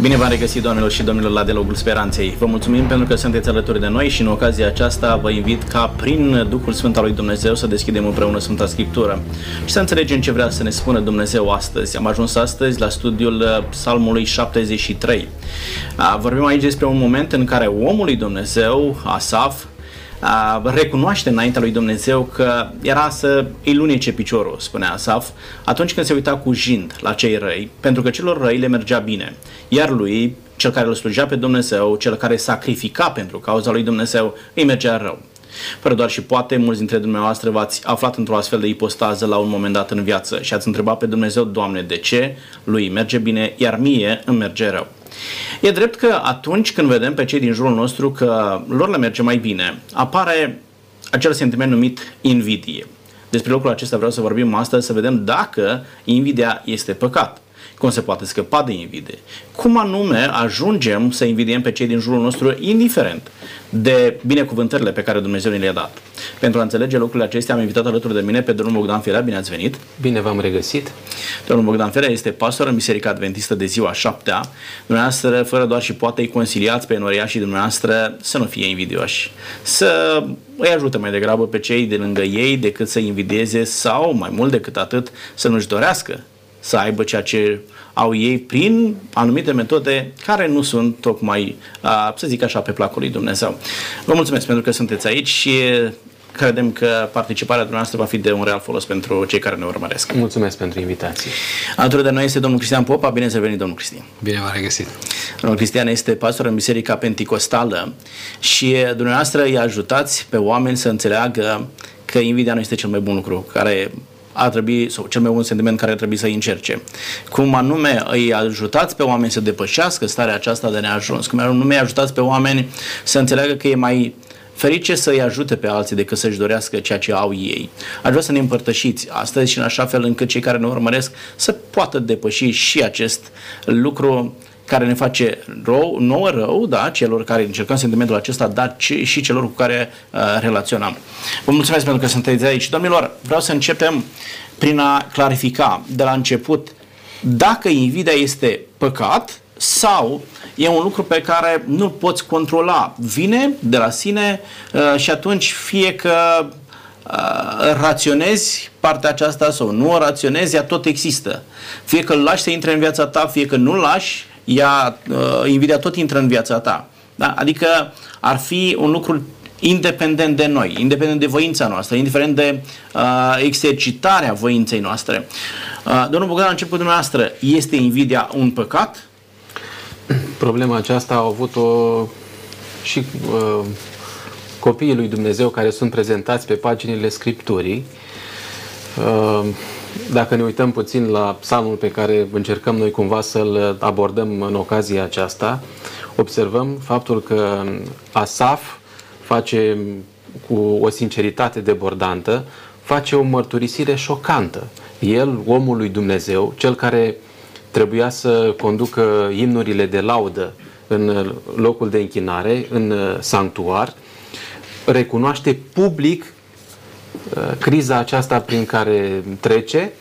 Bine v-am regăsit, doamnelor și domnilor, la Dialogul Speranței. Vă mulțumim pentru că sunteți alături de noi și în ocazia aceasta vă invit ca prin Duhul Sfânt al lui Dumnezeu să deschidem împreună Sfânta Scriptură și să înțelegem ce vrea să ne spună Dumnezeu astăzi. Am ajuns astăzi la studiul uh, Psalmului 73. Vorbim aici despre un moment în care omul lui Dumnezeu, Asaf, recunoaște înaintea lui Dumnezeu că era să îi lunece piciorul, spunea Asaf, atunci când se uita cu jind la cei răi, pentru că celor răi le mergea bine. Iar lui, cel care îl slujea pe Dumnezeu, cel care sacrifica pentru cauza lui Dumnezeu, îi mergea rău. Fără doar și poate, mulți dintre dumneavoastră v-ați aflat într-o astfel de ipostază la un moment dat în viață și ați întrebat pe Dumnezeu, Doamne, de ce lui merge bine, iar mie îmi merge rău. E drept că atunci când vedem pe cei din jurul nostru că lor le merge mai bine, apare acel sentiment numit invidie. Despre lucrul acesta vreau să vorbim astăzi, să vedem dacă invidia este păcat cum se poate scăpa de invidie, cum anume ajungem să invidiem pe cei din jurul nostru, indiferent de binecuvântările pe care Dumnezeu ne le-a dat. Pentru a înțelege lucrurile acestea, am invitat alături de mine pe domnul Bogdan Firea. Bine ați venit! Bine v-am regăsit! Domnul Bogdan Firea este pastor în Biserica Adventistă de ziua șaptea. Dumneavoastră, fără doar și poate, îi conciliați pe și dumneavoastră să nu fie invidioși. Să îi ajute mai degrabă pe cei de lângă ei decât să invidieze sau, mai mult decât atât, să nu-și dorească să aibă ceea ce au ei prin anumite metode care nu sunt tocmai, să zic așa, pe placul lui Dumnezeu. Vă mulțumesc pentru că sunteți aici și credem că participarea dumneavoastră va fi de un real folos pentru cei care ne urmăresc. Mulțumesc pentru invitație. Alături de noi este domnul Cristian Popa. Bine să venit, domnul Cristian. Bine v-am regăsit. Domnul Cristian este pastor în Biserica Penticostală și dumneavoastră îi ajutați pe oameni să înțeleagă că invidia nu este cel mai bun lucru care ar trebui, sau cel mai bun sentiment care ar trebui să-i încerce. Cum anume îi ajutați pe oameni să depășească starea aceasta de neajuns, cum anume îi ajutați pe oameni să înțeleagă că e mai ferice să-i ajute pe alții decât să-și dorească ceea ce au ei. Aș vrea să ne împărtășiți astăzi și în așa fel încât cei care ne urmăresc să poată depăși și acest lucru care ne face rău, nouă rău, da, celor care încercăm sentimentul acesta, dar și celor cu care uh, relaționăm. Vă mulțumesc pentru că sunteți aici. Domnilor, vreau să începem prin a clarifica de la început dacă invidia este păcat sau e un lucru pe care nu poți controla. Vine de la sine uh, și atunci fie că uh, raționezi partea aceasta sau nu o raționezi, ea tot există. Fie că îl lași să intre în viața ta, fie că nu-l lași, ea, uh, invidia tot intră în viața ta. Da? Adică ar fi un lucru independent de noi, independent de voința noastră, indiferent de uh, exercitarea voinței noastre. Uh, domnul Bogdan, a început dumneavoastră, este invidia un păcat? Problema aceasta au avut-o și uh, copiii lui Dumnezeu care sunt prezentați pe paginile Scripturii. Uh, dacă ne uităm puțin la psalmul pe care încercăm noi cumva să-l abordăm în ocazia aceasta, observăm faptul că Asaf face cu o sinceritate debordantă, face o mărturisire șocantă. El, omul lui Dumnezeu, cel care trebuia să conducă imnurile de laudă în locul de închinare, în sanctuar, recunoaște public Uh, criza aceasta prin care trece,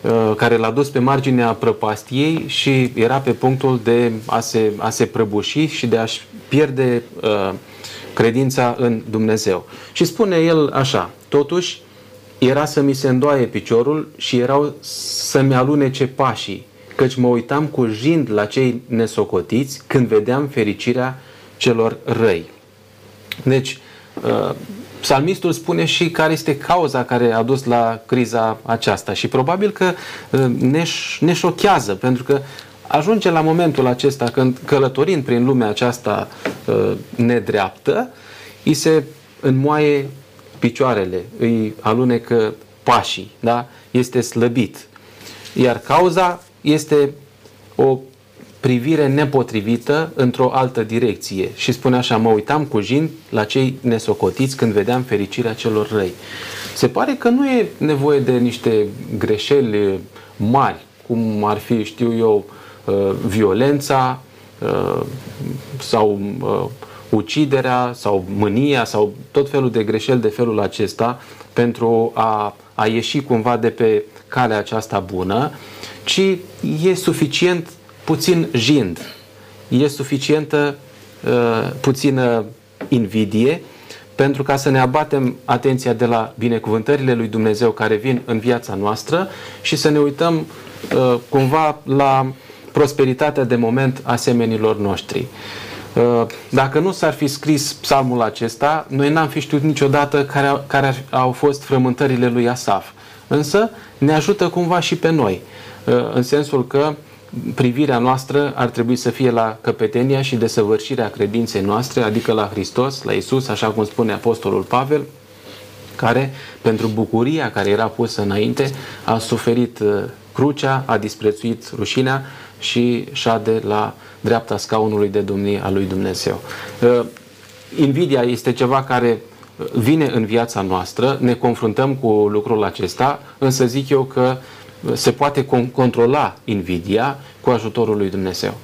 uh, care l-a dus pe marginea prăpastiei și era pe punctul de a se, a se prăbuși și de a-și pierde uh, credința în Dumnezeu. Și spune el așa, totuși era să mi se îndoaie piciorul și erau să-mi alunece pașii, căci mă uitam cu jind la cei nesocotiți când vedeam fericirea celor răi. Deci, psalmistul spune și care este cauza care a dus la criza aceasta și probabil că uh, ne, ne șochează pentru că ajunge la momentul acesta când călătorind prin lumea aceasta uh, nedreaptă, îi se înmoaie picioarele, îi alunecă pașii, da? este slăbit. Iar cauza este o privire nepotrivită într-o altă direcție și spune așa, mă uitam cu jin la cei nesocotiți când vedeam fericirea celor răi. Se pare că nu e nevoie de niște greșeli mari, cum ar fi, știu eu, uh, violența uh, sau uh, uciderea sau mânia sau tot felul de greșeli de felul acesta pentru a, a ieși cumva de pe calea aceasta bună, ci e suficient puțin jind, e suficientă uh, puțină invidie pentru ca să ne abatem atenția de la binecuvântările lui Dumnezeu care vin în viața noastră și să ne uităm uh, cumva la prosperitatea de moment a semenilor noștri. Uh, dacă nu s-ar fi scris psalmul acesta, noi n-am fi știut niciodată care, care au fost frământările lui Asaf. Însă ne ajută cumva și pe noi, uh, în sensul că privirea noastră ar trebui să fie la căpetenia și desăvârșirea credinței noastre, adică la Hristos, la Isus, așa cum spune Apostolul Pavel, care, pentru bucuria care era pusă înainte, a suferit uh, crucea, a disprețuit rușinea și șade la dreapta scaunului de domnie a lui Dumnezeu. Uh, invidia este ceva care vine în viața noastră, ne confruntăm cu lucrul acesta, însă zic eu că se poate controla invidia cu ajutorul lui Dumnezeu.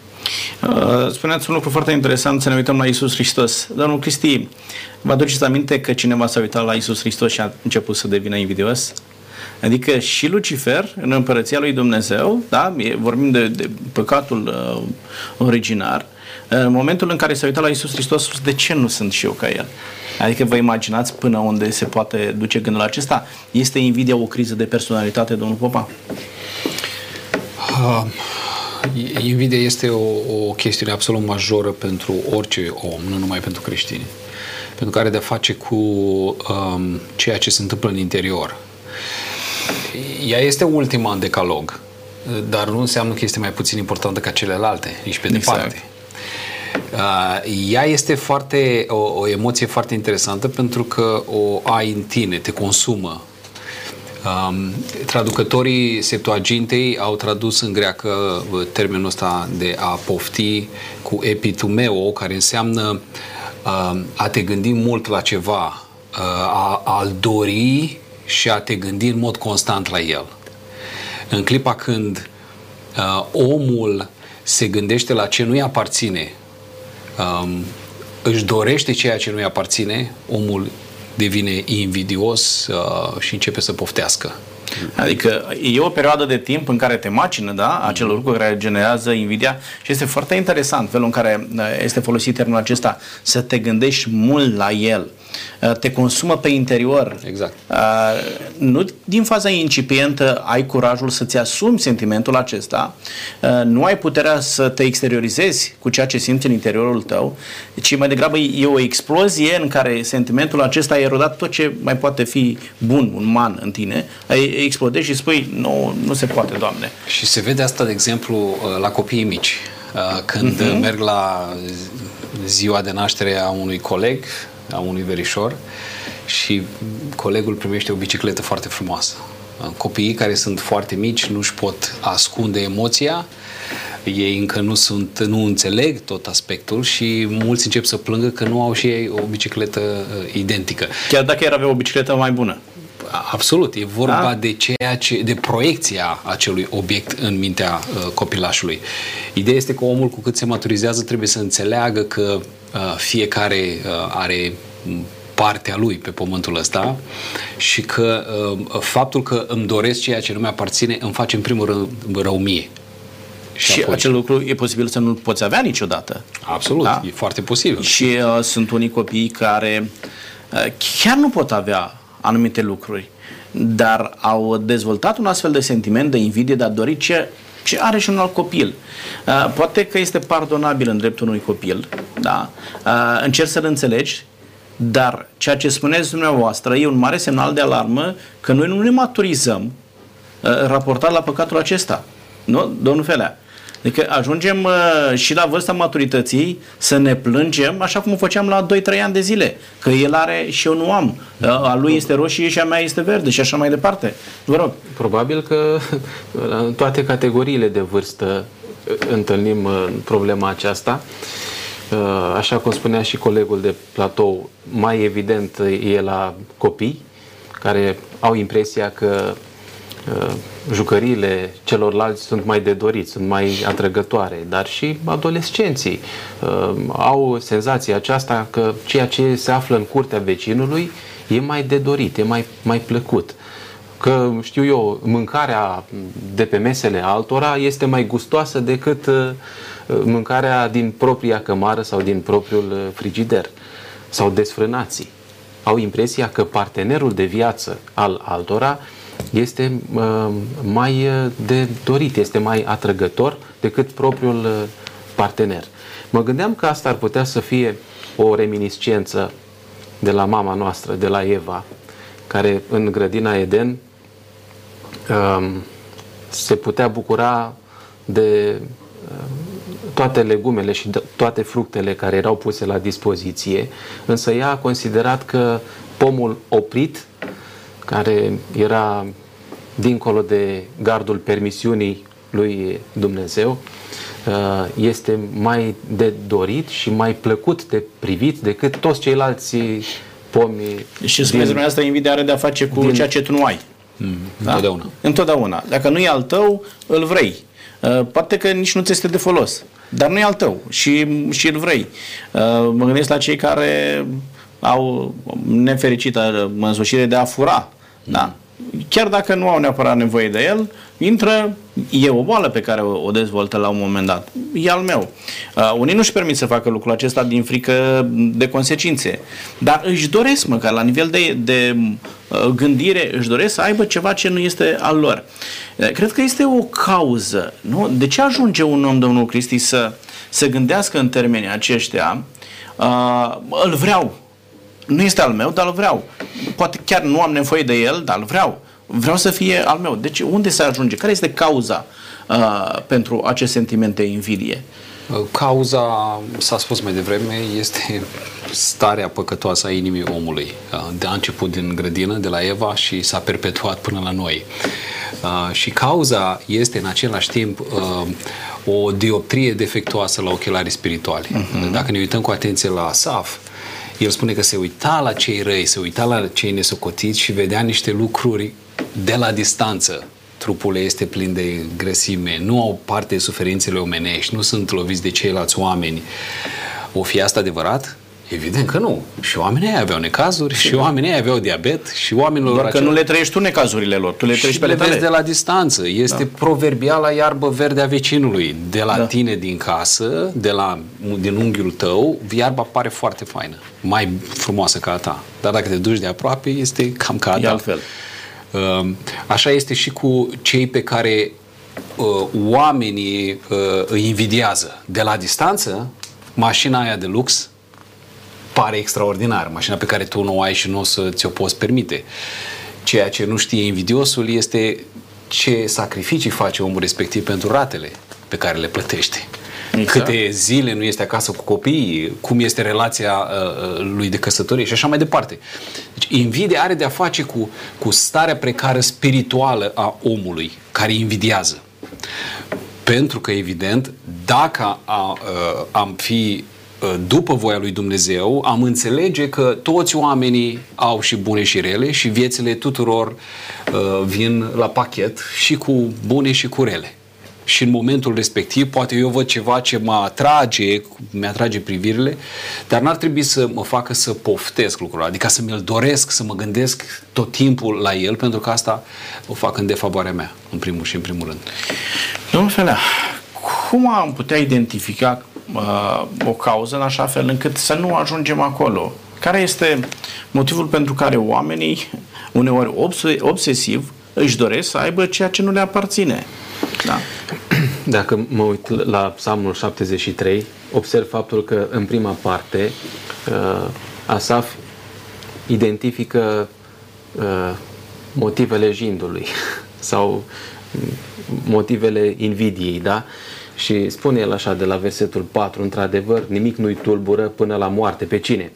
Uh, spuneați un lucru foarte interesant, să ne uităm la Isus Hristos. Domnul Cristi, vă aduceți aminte că cineva s-a uitat la Isus Hristos și a început să devină invidios? Adică și Lucifer, în împărăția lui Dumnezeu, da? vorbim de, de păcatul uh, originar, în momentul în care s-a uitat la Isus Hristos, de ce nu sunt și eu ca el? Adică vă imaginați până unde se poate duce gândul acesta? Este invidia o criză de personalitate, domnul Popa? Uh, invidia este o, o chestiune absolut majoră pentru orice om, nu numai pentru creștini. Pentru că are de face cu um, ceea ce se întâmplă în interior. Ea este ultima în decalog, dar nu înseamnă că este mai puțin importantă ca celelalte, nici pe exact. departe. Uh, ea este foarte, o, o emoție foarte interesantă pentru că o ai în tine, te consumă. Um, traducătorii Septuagintei au tradus în greacă uh, termenul ăsta de a pofti cu epitumeo, care înseamnă uh, a te gândi mult la ceva, uh, a, a-l dori și a te gândi în mod constant la el. În clipa când uh, omul se gândește la ce nu-i aparține, um, își dorește ceea ce nu-i aparține, omul devine invidios uh, și începe să poftească. Adică e o perioadă de timp în care te macină, da, acel lucru care generează invidia și este foarte interesant felul în care uh, este folosit termenul acesta, să te gândești mult la el. Uh, te consumă pe interior. Exact. Uh, nu din faza incipientă ai curajul să-ți asumi sentimentul acesta, nu ai puterea să te exteriorizezi cu ceea ce simți în interiorul tău, ci mai degrabă e o explozie în care sentimentul acesta a erodat tot ce mai poate fi bun, un man în tine, ai explodezi și spui, nu, nu se poate, Doamne. Și se vede asta, de exemplu, uh, la copiii mici. Uh, când uh-huh. merg la ziua de naștere a unui coleg, a unui verișor, și colegul primește o bicicletă foarte frumoasă. Uh, copiii care sunt foarte mici nu își pot ascunde emoția, ei încă nu sunt, nu înțeleg tot aspectul și mulți încep să plângă că nu au și ei o bicicletă identică. Chiar dacă era avea o bicicletă mai bună. Absolut, e vorba da? de ceea ce, de proiecția acelui obiect în mintea uh, copilașului. Ideea este că omul cu cât se maturizează trebuie să înțeleagă că uh, fiecare uh, are partea lui pe pământul ăsta și că uh, faptul că îmi doresc ceea ce nu mi-aparține îmi face în primul rând rău mie. Și, și apoi... acel lucru e posibil să nu poți avea niciodată. Absolut, da? e foarte posibil. Și uh, sunt unii copii care uh, chiar nu pot avea anumite lucruri, dar au dezvoltat un astfel de sentiment de invidie, de a dori ce, ce are și un alt copil. Uh, poate că este pardonabil în dreptul unui copil, da? Uh, încerci să-l înțelegi, dar ceea ce spuneți dumneavoastră e un mare semnal de alarmă că noi nu ne maturizăm uh, raportat la păcatul acesta. Nu, domnul Felea? Adică ajungem uh, și la vârsta maturității să ne plângem așa cum o făceam la 2-3 ani de zile. Că el are și eu nu am. Uh, a lui este roșie și a mea este verde și așa mai departe. Vă rog. Probabil că în toate categoriile de vârstă uh, întâlnim uh, problema aceasta. Uh, așa cum spunea și colegul de platou, mai evident e la copii care au impresia că Uh, jucăriile celorlalți sunt mai de dorit, sunt mai atrăgătoare, dar și adolescenții uh, au senzația aceasta că ceea ce se află în curtea vecinului e mai de dorit, e mai, mai plăcut. că, știu eu, mâncarea de pe mesele altora este mai gustoasă decât uh, mâncarea din propria cămară sau din propriul uh, frigider sau desfrânații. Au impresia că partenerul de viață al altora este uh, mai de dorit, este mai atrăgător decât propriul partener. Mă gândeam că asta ar putea să fie o reminiscență de la mama noastră, de la Eva, care în grădina Eden um, se putea bucura de um, toate legumele și toate fructele care erau puse la dispoziție, însă ea a considerat că pomul oprit, care era dincolo de gardul permisiunii lui Dumnezeu, uh, este mai de dorit și mai plăcut de privit decât toți ceilalți pomi. Și spuneți dumneavoastră, invidia are de-a face cu din, ceea ce tu nu ai. Mm, da? Întotdeauna. Întotdeauna. Dacă nu e al tău, îl vrei. Uh, poate că nici nu ți este de folos, dar nu e al tău și, și îl vrei. Uh, mă gândesc la cei care au nefericită însușire de a fura. Mm. Da? Chiar dacă nu au neapărat nevoie de el, intră, e o boală pe care o, o dezvoltă la un moment dat. E al meu. Uh, unii nu-și permit să facă lucrul acesta din frică de consecințe, dar își doresc măcar la nivel de, de uh, gândire, își doresc să aibă ceva ce nu este al lor. Uh, cred că este o cauză. Nu? De ce ajunge un om, domnul Cristi, să, să gândească în termenii aceștia? Uh, îl vreau. Nu este al meu, dar îl vreau. Poate chiar nu am nevoie de el, dar îl vreau vreau să fie al meu. Deci unde se ajunge? Care este cauza uh, pentru acest sentiment de invidie? Uh, cauza, s-a spus mai devreme, este starea păcătoasă a inimii omului. Uh, de a început din grădină, de la Eva și s-a perpetuat până la noi. Uh, și cauza este în același timp o dioptrie defectuoasă la ochelarii spirituali. Uh-huh. Dacă ne uităm cu atenție la Asaf, el spune că se uita la cei răi, se uita la cei nesocotiți și vedea niște lucruri de la distanță trupul este plin de grăsime, nu au parte de suferințele omenești, nu sunt loviți de ceilalți oameni. O fi asta adevărat? Evident că nu. Și oamenii aveau necazuri, și oamenii aveau diabet, și oamenilor... Doar că acel... nu le trăiești tu necazurile lor, tu le trăiești pe le vezi de la distanță. Este da. proverbiala iarbă verde a vecinului. De la da. tine din casă, de la, din unghiul tău, iarba pare foarte faină. Mai frumoasă ca a ta. Dar dacă te duci de aproape, este cam ca a ta. E altfel. Ehm, așa este și cu cei pe care uh, oamenii uh, îi invidiază. De la distanță, mașina aia de lux pare extraordinar, mașina pe care tu nu o ai și nu o să ți-o poți permite. Ceea ce nu știe invidiosul este ce sacrificii face omul respectiv pentru ratele pe care le plătește. Exact. Câte zile nu este acasă cu copiii, cum este relația uh, uh, lui de căsătorie și așa mai departe. Deci invidia are de-a face cu, cu starea precară spirituală a omului care invidiază. Pentru că, evident, dacă a, a, uh, am fi uh, după voia lui Dumnezeu, am înțelege că toți oamenii au și bune și rele și viețile tuturor uh, vin la pachet și cu bune și cu rele și în momentul respectiv poate eu văd ceva ce mă atrage, mi-atrage privirile, dar n-ar trebui să mă facă să poftesc lucrul adică să mi-l doresc, să mă gândesc tot timpul la el, pentru că asta o fac în defavoarea mea, în primul și în primul rând. Domnul Felea, cum am putea identifica uh, o cauză în așa fel încât să nu ajungem acolo? Care este motivul pentru care oamenii, uneori obsesiv, își doresc să aibă ceea ce nu le aparține? Da. Dacă mă uit la Psalmul 73, observ faptul că în prima parte uh, Asaf identifică uh, motivele jindului sau motivele invidiei, da? Și spune el așa de la versetul 4, într-adevăr, nimic nu-i tulbură până la moarte. Pe cine?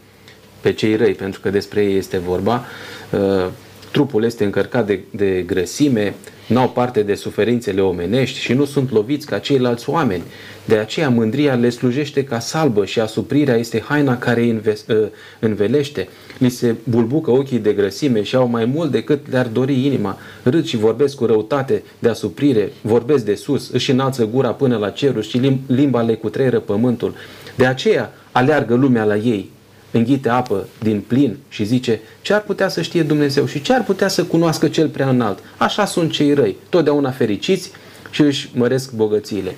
Pe cei răi, pentru că despre ei este vorba. Uh, trupul este încărcat de, de grăsime, n-au parte de suferințele omenești și nu sunt loviți ca ceilalți oameni. De aceea mândria le slujește ca salbă și asuprirea este haina care îi ă, învelește. Li se bulbucă ochii de grăsime și au mai mult decât le-ar dori inima. Râd și vorbesc cu răutate de asuprire, vorbesc de sus, își înalță gura până la ceruri și limba le cutreieră pământul. De aceea aleargă lumea la ei, înghite apă din plin și zice ce ar putea să știe Dumnezeu și ce ar putea să cunoască cel prea înalt. Așa sunt cei răi, totdeauna fericiți și își măresc bogățiile.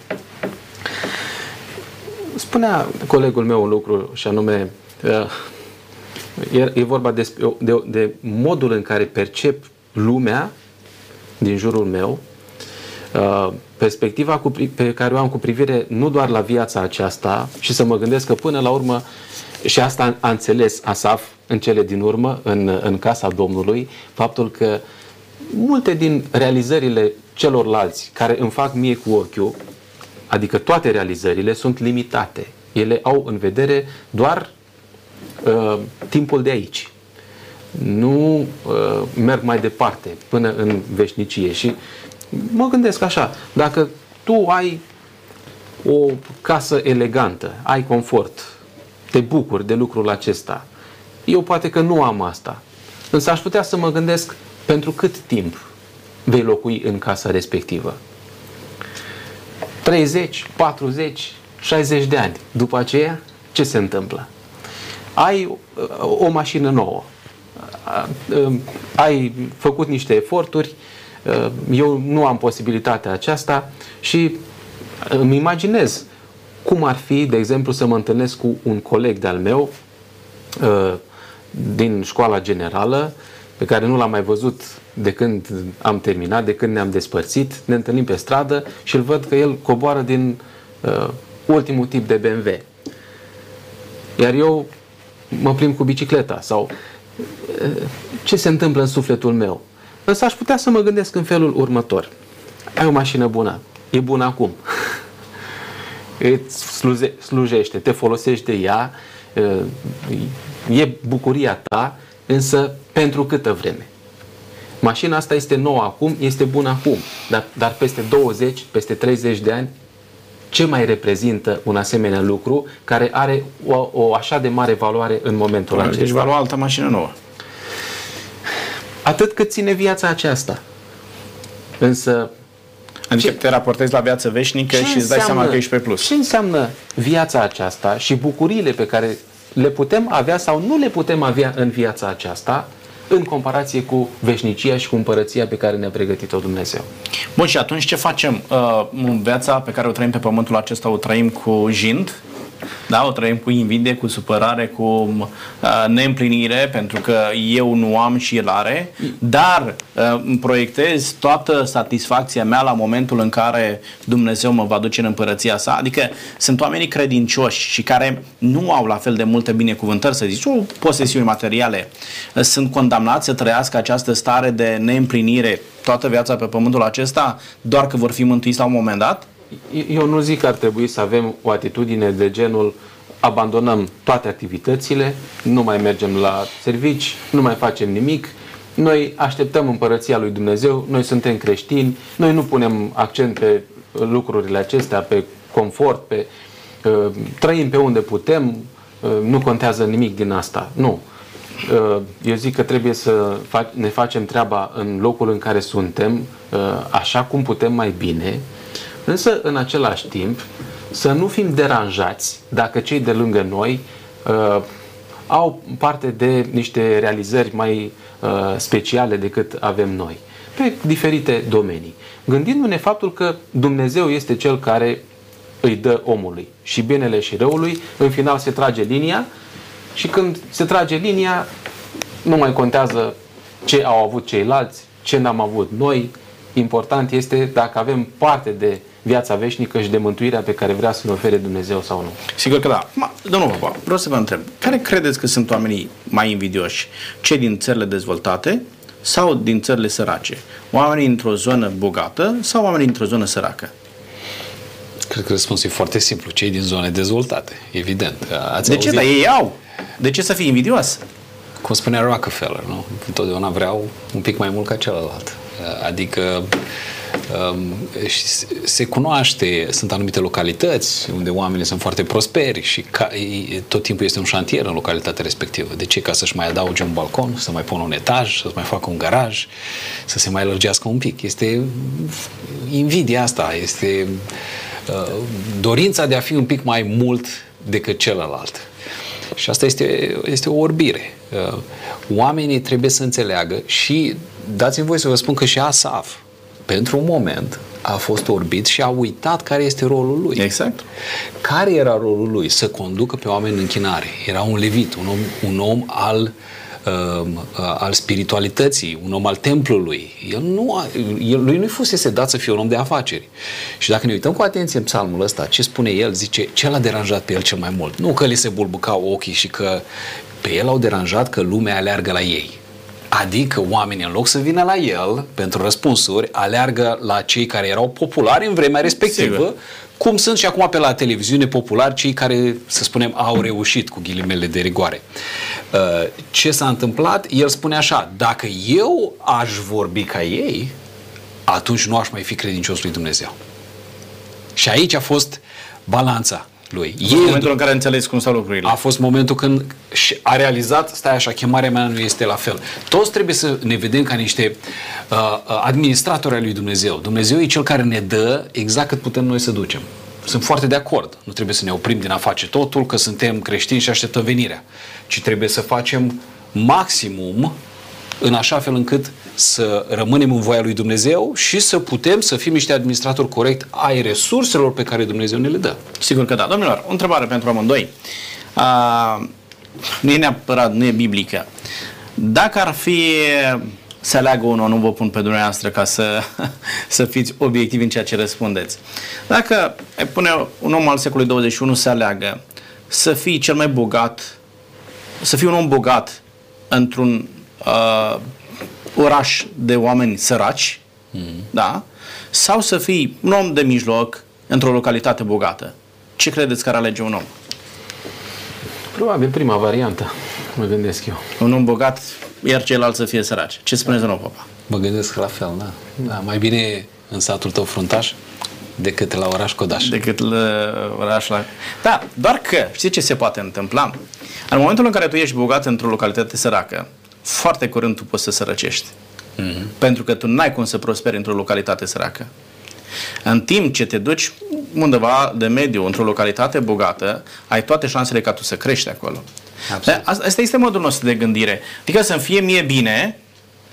Spunea colegul meu un lucru și anume uh, e, vorba de, de, de modul în care percep lumea din jurul meu, uh, perspectiva cu, pe care o am cu privire nu doar la viața aceasta și să mă gândesc că până la urmă și asta a înțeles Asaf în cele din urmă, în, în casa Domnului, faptul că multe din realizările celorlalți care îmi fac mie cu ochiul, adică toate realizările, sunt limitate. Ele au în vedere doar uh, timpul de aici. Nu uh, merg mai departe până în veșnicie. Și mă gândesc așa, dacă tu ai o casă elegantă, ai confort, te bucuri de lucrul acesta. Eu poate că nu am asta. Însă aș putea să mă gândesc pentru cât timp vei locui în casa respectivă. 30, 40, 60 de ani. După aceea, ce se întâmplă? Ai uh, o mașină nouă. Uh, uh, ai făcut niște eforturi. Eu nu am posibilitatea aceasta și îmi imaginez cum ar fi, de exemplu, să mă întâlnesc cu un coleg de-al meu uh, din școala generală, pe care nu l-am mai văzut de când am terminat, de când ne-am despărțit, ne întâlnim pe stradă și îl văd că el coboară din uh, ultimul tip de BMW. Iar eu mă plimb cu bicicleta sau uh, ce se întâmplă în sufletul meu. Însă aș putea să mă gândesc în felul următor. Ai o mașină bună, e bună acum. îți sluze, slujește, te folosești de ea, e bucuria ta, însă pentru câtă vreme. Mașina asta este nouă acum, este bună acum, dar, dar peste 20, peste 30 de ani, ce mai reprezintă un asemenea lucru care are o, o așa de mare valoare în momentul Probabil, acesta? Deci va lua altă mașină nouă. Atât cât ține viața aceasta. Însă Adică ce, te raportezi la viață veșnică și îți dai seama că ești pe plus. Ce înseamnă viața aceasta și bucuriile pe care le putem avea sau nu le putem avea în viața aceasta în comparație cu veșnicia și cu împărăția pe care ne-a pregătit-o Dumnezeu. Bun, și atunci ce facem? Uh, viața pe care o trăim pe pământul acesta o trăim cu jind, da? O trăim cu invidie, cu supărare, cu uh, neîmplinire, pentru că eu nu am și el are, dar uh, îmi proiectez toată satisfacția mea la momentul în care Dumnezeu mă va duce în împărăția sa. Adică sunt oamenii credincioși și care nu au la fel de multe binecuvântări, să zici, o posesiuni materiale. Sunt condamnați să trăiască această stare de neîmplinire toată viața pe pământul acesta, doar că vor fi mântuiți la un moment dat? Eu nu zic că ar trebui să avem o atitudine de genul abandonăm toate activitățile, nu mai mergem la servici, nu mai facem nimic, noi așteptăm împărăția lui Dumnezeu, noi suntem creștini, noi nu punem accent pe lucrurile acestea, pe confort, pe uh, trăim pe unde putem, uh, nu contează nimic din asta. Nu. Uh, eu zic că trebuie să fac, ne facem treaba în locul în care suntem, uh, așa cum putem mai bine, Însă, în același timp, să nu fim deranjați dacă cei de lângă noi uh, au parte de niște realizări mai uh, speciale decât avem noi, pe diferite domenii. Gândindu-ne faptul că Dumnezeu este Cel care îi dă omului și binele și răului, în final se trage linia și când se trage linia, nu mai contează ce au avut ceilalți, ce n-am avut noi. Important este dacă avem parte de viața veșnică și de mântuirea pe care vrea să ne ofere Dumnezeu sau nu. Sigur că da. Ma, domnul Papa, vreau să vă întreb. Care credeți că sunt oamenii mai invidioși? Cei din țările dezvoltate sau din țările sărace? Oamenii într-o zonă bogată sau oamenii într-o zonă săracă? Cred că răspunsul e foarte simplu. Cei din zone dezvoltate, evident. Ați de ce? Dar ei au. De ce să fii invidios? Cum spunea Rockefeller, nu? Întotdeauna vreau un pic mai mult ca celălalt. Adică Um, și se cunoaște, sunt anumite localități unde oamenii sunt foarte prosperi și ca, tot timpul este un șantier în localitatea respectivă. De ce? Ca să-și mai adauge un balcon, să mai pună un etaj, să mai facă un garaj, să se mai lărgească un pic. Este invidia asta, este uh, dorința de a fi un pic mai mult decât celălalt. Și asta este, este o orbire. Uh, oamenii trebuie să înțeleagă și dați-mi voi să vă spun că și Asaf, pentru un moment, a fost orbit și a uitat care este rolul lui. Exact. Care era rolul lui? Să conducă pe oameni în închinare. Era un levit, un om, un om al uh, al spiritualității, un om al templului. El nu a, el, lui nu-i fusese dat să fie un om de afaceri. Și dacă ne uităm cu atenție în psalmul ăsta, ce spune el? Zice, ce l-a deranjat pe el cel mai mult? Nu că li se bulbucau ochii și că pe el au deranjat că lumea aleargă la ei. Adică oamenii, în loc să vină la el pentru răspunsuri, aleargă la cei care erau populari în vremea respectivă, Sigur. cum sunt și acum pe la televiziune populari cei care, să spunem, au reușit cu ghilimele de rigoare. Uh, ce s-a întâmplat? El spune așa, dacă eu aș vorbi ca ei, atunci nu aș mai fi credincios lui Dumnezeu. Și aici a fost balanța lui. A fost e momentul în care a înțeles cum stau lucrurile. A fost momentul când a realizat, stai așa, chemarea mea nu este la fel. Toți trebuie să ne vedem ca niște uh, uh, administratori ai lui Dumnezeu. Dumnezeu e cel care ne dă exact cât putem noi să ducem. Sunt foarte de acord. Nu trebuie să ne oprim din a face totul, că suntem creștini și așteptăm venirea. Ci trebuie să facem maximum în așa fel încât să rămânem în voia lui Dumnezeu și să putem să fim niște administratori corect ai resurselor pe care Dumnezeu ne le dă. Sigur că da. Domnilor, o întrebare pentru amândoi. A, nu e neapărat, nu e biblică. Dacă ar fi să aleagă unul, nu vă pun pe dumneavoastră ca să, să fiți obiectivi în ceea ce răspundeți. Dacă pune un om al secolului 21 să aleagă să fii cel mai bogat, să fii un om bogat într-un uh, oraș de oameni săraci, mm. da? sau să fii un om de mijloc într-o localitate bogată. Ce credeți că ar alege un om? Probabil prima variantă, mă gândesc eu. Un om bogat, iar ceilalți să fie săraci. Ce spuneți, domnul Popa? Mă gândesc la fel, da. da. Mai bine în satul tău fruntaș decât la oraș Codaș. Decât la oraș la... Da, doar că, știi ce se poate întâmpla? În momentul în care tu ești bogat într-o localitate săracă, foarte curând tu poți să sărăcești. Mm-hmm. Pentru că tu n-ai cum să prosperi într-o localitate săracă. În timp ce te duci undeva de mediu, într-o localitate bogată, ai toate șansele ca tu să crești acolo. Absolut. Asta este modul nostru de gândire. Adică să-mi fie mie bine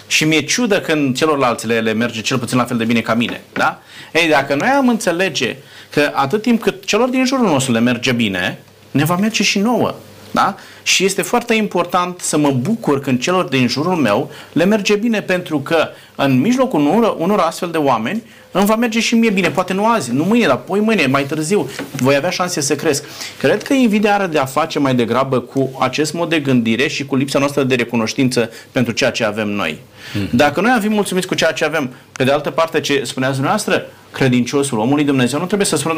și mi-e ciudă când celorlalți le, le merge cel puțin la fel de bine ca mine. Da? Ei, dacă noi am înțelege că atât timp cât celor din jurul nostru le merge bine, ne va merge și nouă. Da? Și este foarte important să mă bucur când celor din jurul meu le merge bine pentru că în mijlocul unor, unor astfel de oameni îmi va merge și mie bine, poate nu azi, nu mâine, dar poi mâine, mai târziu, voi avea șanse să cresc. Cred că invidia are de a face mai degrabă cu acest mod de gândire și cu lipsa noastră de recunoștință pentru ceea ce avem noi. Mm-hmm. Dacă noi am fi mulțumiți cu ceea ce avem, pe de altă parte, ce spuneați dumneavoastră, credinciosul omului Dumnezeu nu trebuie să spună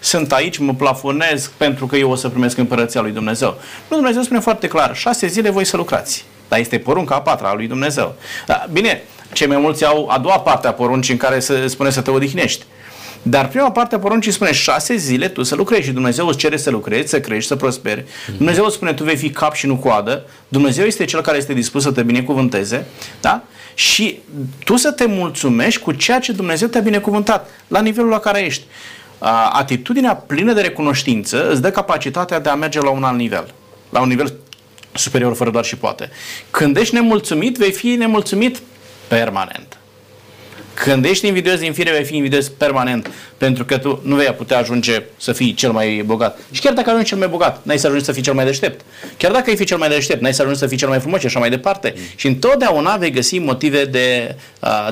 sunt aici, mă plafonez pentru că eu o să primesc împărăția lui Dumnezeu. Nu, Dumnezeu spune foarte clar, șase zile voi să lucrați. Dar este porunca a patra a lui Dumnezeu. Da, bine, cei mai mulți au a doua parte a poruncii în care se spune să te odihnești. Dar prima parte a poruncii spune șase zile tu să lucrezi și Dumnezeu îți cere să lucrezi, să crești, să prosperi. Mm-hmm. Dumnezeu îți spune tu vei fi cap și nu coadă. Dumnezeu este cel care este dispus să te binecuvânteze. Da? Și tu să te mulțumești cu ceea ce Dumnezeu te-a binecuvântat la nivelul la care ești. Atitudinea plină de recunoștință îți dă capacitatea de a merge la un alt nivel. La un nivel superior fără doar și poate. Când ești nemulțumit, vei fi nemulțumit permanent. Când ești invidios din fire, vei fi invidios permanent, pentru că tu nu vei putea ajunge să fii cel mai bogat. Și chiar dacă ajungi cel mai bogat, n-ai să ajungi să fii cel mai deștept. Chiar dacă ai fi cel mai deștept, n-ai să ajungi să fii cel mai frumos și așa mai departe. Mm. Și întotdeauna vei găsi motive de,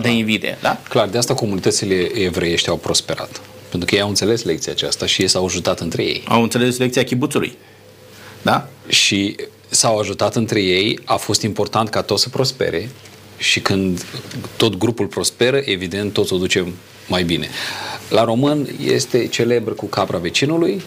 de invidie. Da? Clar, de asta comunitățile evreiești au prosperat. Pentru că ei au înțeles lecția aceasta și ei s-au ajutat între ei. Au înțeles lecția chibuțului. Da? Și s-au ajutat între ei, a fost important ca tot să prospere și când tot grupul prosperă, evident, tot o duce mai bine. La român este celebr cu capra vecinului,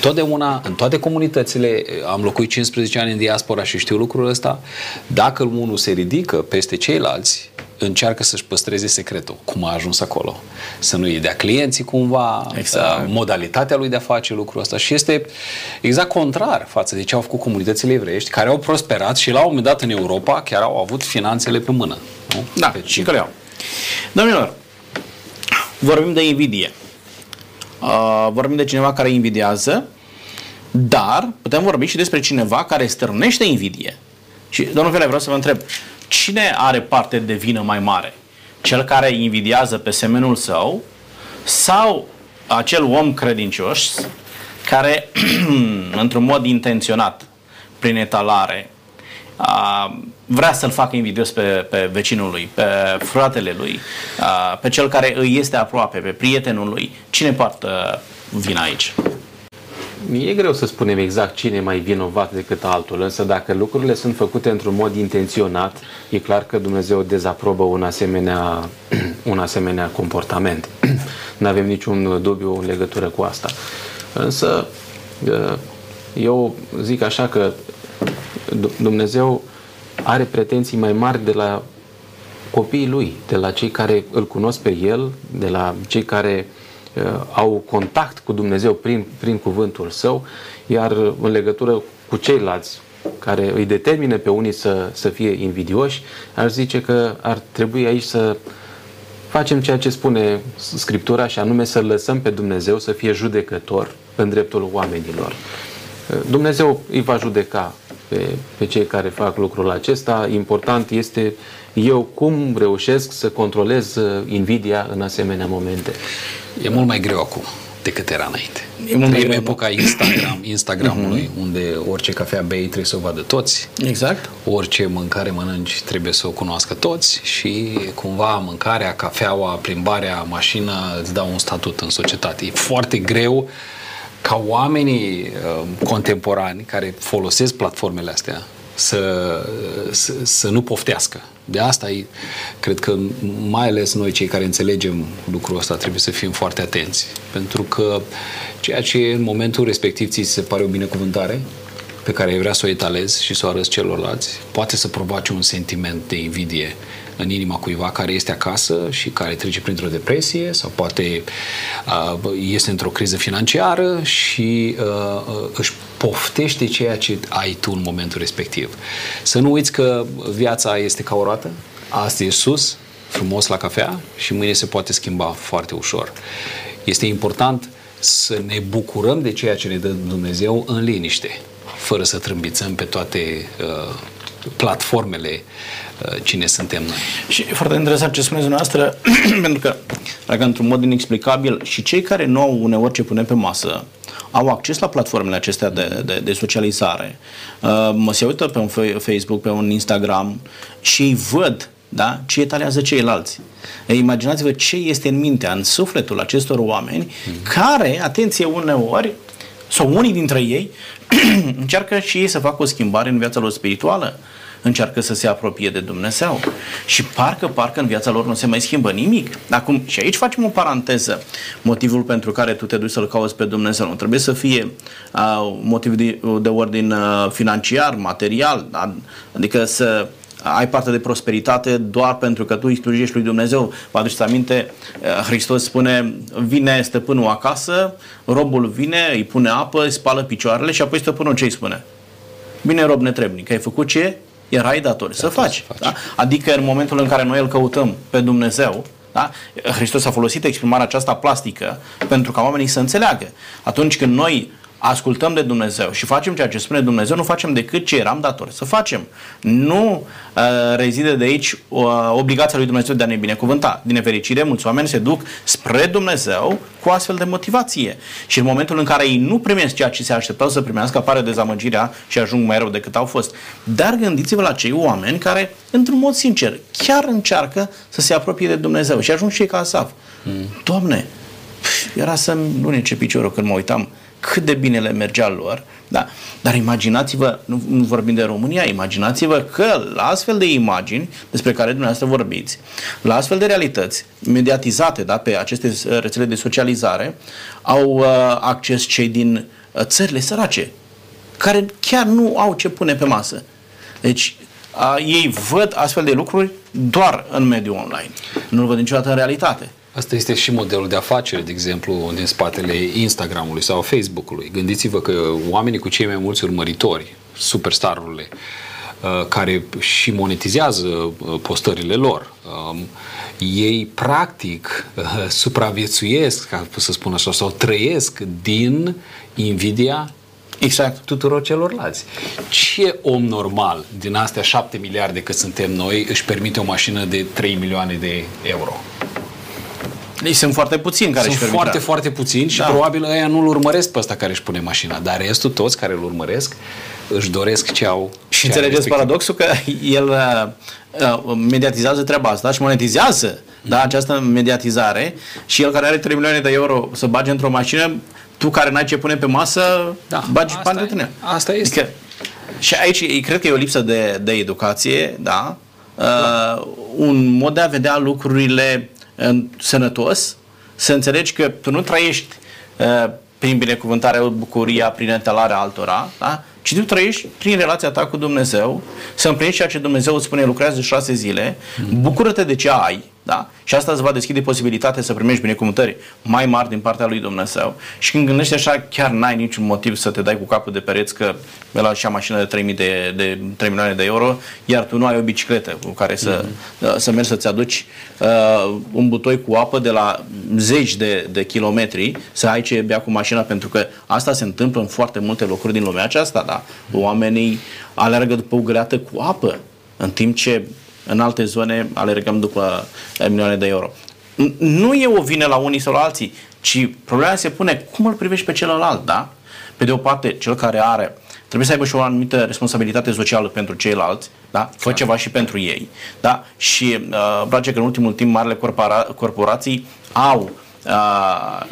totdeauna, în toate comunitățile, am locuit 15 ani în diaspora și știu lucrul ăsta, dacă unul se ridică peste ceilalți, încearcă să-și păstreze secretul, cum a ajuns acolo. Să nu îi dea clienții cumva, exact. modalitatea lui de a face lucrul ăsta. Și este exact contrar față de ce au făcut comunitățile evreiești, care au prosperat și la un moment dat în Europa chiar au avut finanțele pe mână. Nu? Da, pe și că le au. Domnilor, vorbim de invidie. Uh, vorbim de cineva care invidiază Dar putem vorbi și despre cineva care stârnește invidie. Și, domnul Vele, vreau să vă întreb, cine are parte de vină mai mare? Cel care invidiază pe semenul său sau acel om credincios care, într-un mod intenționat, prin etalare, a, vrea să-l facă invidios pe, pe vecinul lui, pe fratele lui, a, pe cel care îi este aproape, pe prietenul lui. Cine poartă vina aici? E greu să spunem exact cine e mai vinovat decât altul, însă dacă lucrurile sunt făcute într-un mod intenționat, e clar că Dumnezeu dezaprobă un asemenea, un asemenea comportament. nu avem niciun dubiu în legătură cu asta. Însă, eu zic așa că Dumnezeu are pretenții mai mari de la copiii lui, de la cei care îl cunosc pe el, de la cei care uh, au contact cu Dumnezeu prin, prin cuvântul său, iar în legătură cu ceilalți care îi determină pe unii să, să fie invidioși, aș zice că ar trebui aici să facem ceea ce spune Scriptura și anume să lăsăm pe Dumnezeu să fie judecător în dreptul oamenilor. Dumnezeu îi va judeca pe, pe cei care fac lucrul acesta. Important este eu cum reușesc să controlez invidia în asemenea momente. E mult mai greu acum decât era înainte. E mult Trăim epoca Instagram, Instagramului, uh-huh. unde orice cafea bei trebuie să o vadă toți. Exact. Orice mâncare mănânci trebuie să o cunoască toți și cumva mâncarea, cafeaua, plimbarea, mașina îți dau un statut în societate. E foarte greu ca oamenii uh, contemporani care folosesc platformele astea să, să, să nu poftească. De asta e, cred că mai ales noi cei care înțelegem lucrul ăsta trebuie să fim foarte atenți. Pentru că ceea ce în momentul respectiv ți se pare o binecuvântare, pe care ai vrea să o etalezi și să o arăți celorlalți, poate să provoace un sentiment de invidie în inima cuiva care este acasă și care trece printr-o depresie sau poate uh, este într-o criză financiară și uh, își poftește ceea ce ai tu în momentul respectiv. Să nu uiți că viața este ca o roată, asta e sus, frumos la cafea și mâine se poate schimba foarte ușor. Este important să ne bucurăm de ceea ce ne dă Dumnezeu în liniște, fără să trâmbițăm pe toate uh, platformele uh, cine suntem noi. Și foarte interesant ce spuneți dumneavoastră, pentru că, dacă într-un mod inexplicabil, și cei care nu au uneori ce pune pe masă, au acces la platformele acestea de, de, de socializare. Uh, mă se uită pe un Facebook, pe un Instagram și îi văd da? ce etalează ceilalți. Imaginați-vă ce este în mintea, în sufletul acestor oameni mm. care, atenție, uneori, sau unii dintre ei, încearcă și ei să facă o schimbare în viața lor spirituală încearcă să se apropie de Dumnezeu. Și parcă, parcă în viața lor nu se mai schimbă nimic. Acum, și aici facem o paranteză. Motivul pentru care tu te duci să-L cauți pe Dumnezeu nu trebuie să fie uh, motiv de, de ordin uh, financiar, material, adică să ai parte de prosperitate doar pentru că tu îi slujești lui Dumnezeu. Vă aduceți aminte, Hristos spune, vine stăpânul acasă, robul vine, îi pune apă, îi spală picioarele și apoi stăpânul ce îi spune? Bine, rob netrebnic, ai făcut ce erai dator să faci. faci. Da? Adică în momentul în care noi îl căutăm pe Dumnezeu, da? Hristos a folosit exprimarea aceasta plastică pentru ca oamenii să înțeleagă. Atunci când noi ascultăm de Dumnezeu și facem ceea ce spune Dumnezeu, nu facem decât ce eram datori să facem. Nu uh, rezide de aici uh, obligația lui Dumnezeu de a ne binecuvânta. Din nefericire, mulți oameni se duc spre Dumnezeu cu astfel de motivație. Și în momentul în care ei nu primesc ceea ce se așteptau să primească, apare dezamăgirea și ajung mai rău decât au fost. Dar gândiți-vă la cei oameni care, într-un mod sincer, chiar încearcă să se apropie de Dumnezeu și ajung și ei ca Asaf. Mm. Doamne, era să-mi lunece piciorul când mă uitam cât de bine le mergea lor, da? Dar imaginați-vă, nu, nu vorbim de România, imaginați-vă că la astfel de imagini despre care dumneavoastră vorbiți, la astfel de realități mediatizate da, pe aceste rețele de socializare, au uh, acces cei din uh, țările sărace, care chiar nu au ce pune pe masă. Deci, uh, ei văd astfel de lucruri doar în mediul online. Nu-l văd niciodată în realitate. Asta este și modelul de afacere, de exemplu, din spatele Instagramului sau Facebookului. Gândiți-vă că oamenii cu cei mai mulți urmăritori, superstarurile, uh, care și monetizează uh, postările lor, um, ei practic uh, supraviețuiesc, ca să spun așa, sau trăiesc din invidia Exact. tuturor celorlalți. Ce om normal din astea 7 miliarde cât suntem noi își permite o mașină de 3 milioane de euro? Deci sunt foarte puțini care Sunt își permit foarte, asta. foarte puțini și Da. probabil ăia nu-l urmăresc pe ăsta care își pune mașina, dar restul toți care îl urmăresc își doresc ce au. Și ce înțelegeți are respectiv. paradoxul că el uh, uh, mediatizează treaba asta și monetizează da, această mediatizare și el care are 3 milioane de euro să bage într-o mașină, tu care n-ai ce pune pe masă, Da, bagi asta bani e. de tine. Asta este. Adică, și aici cred că e o lipsă de, de educație, da? Uh, un mod de a vedea lucrurile uh, sănătos, să înțelegi că tu nu trăiești uh, prin binecuvântarea, bucuria, prin etalarea altora, da? ci tu trăiești prin relația ta cu Dumnezeu, să împlinești ceea ce Dumnezeu îți spune, lucrează șase zile, bucură-te de ce ai, da? Și asta îți va deschide posibilitatea să primești binecuvântări mai mari din partea lui Dumnezeu. Și când gândești așa, chiar n-ai niciun motiv să te dai cu capul de pereți că mi-a luat și mașină de 3000 de, de 3 milioane de euro, iar tu nu ai o bicicletă cu care să, mm-hmm. să mergi să-ți aduci uh, un butoi cu apă de la zeci de, de kilometri să ai ce bea cu mașina, pentru că asta se întâmplă în foarte multe locuri din lumea aceasta, da? Oamenii alergă după o greată cu apă, în timp ce în alte zone alergăm după eh, milioane de euro. N- Nu e o vină la unii sau la alții, ci problema se pune cum îl privești pe celălalt, da? Pe de o parte, cel care are trebuie să aibă și o anumită responsabilitate socială pentru ceilalți, da? Fă ceva și pentru ei, da? Și uh, îmi place că în ultimul timp marile corpora- corporații au uh,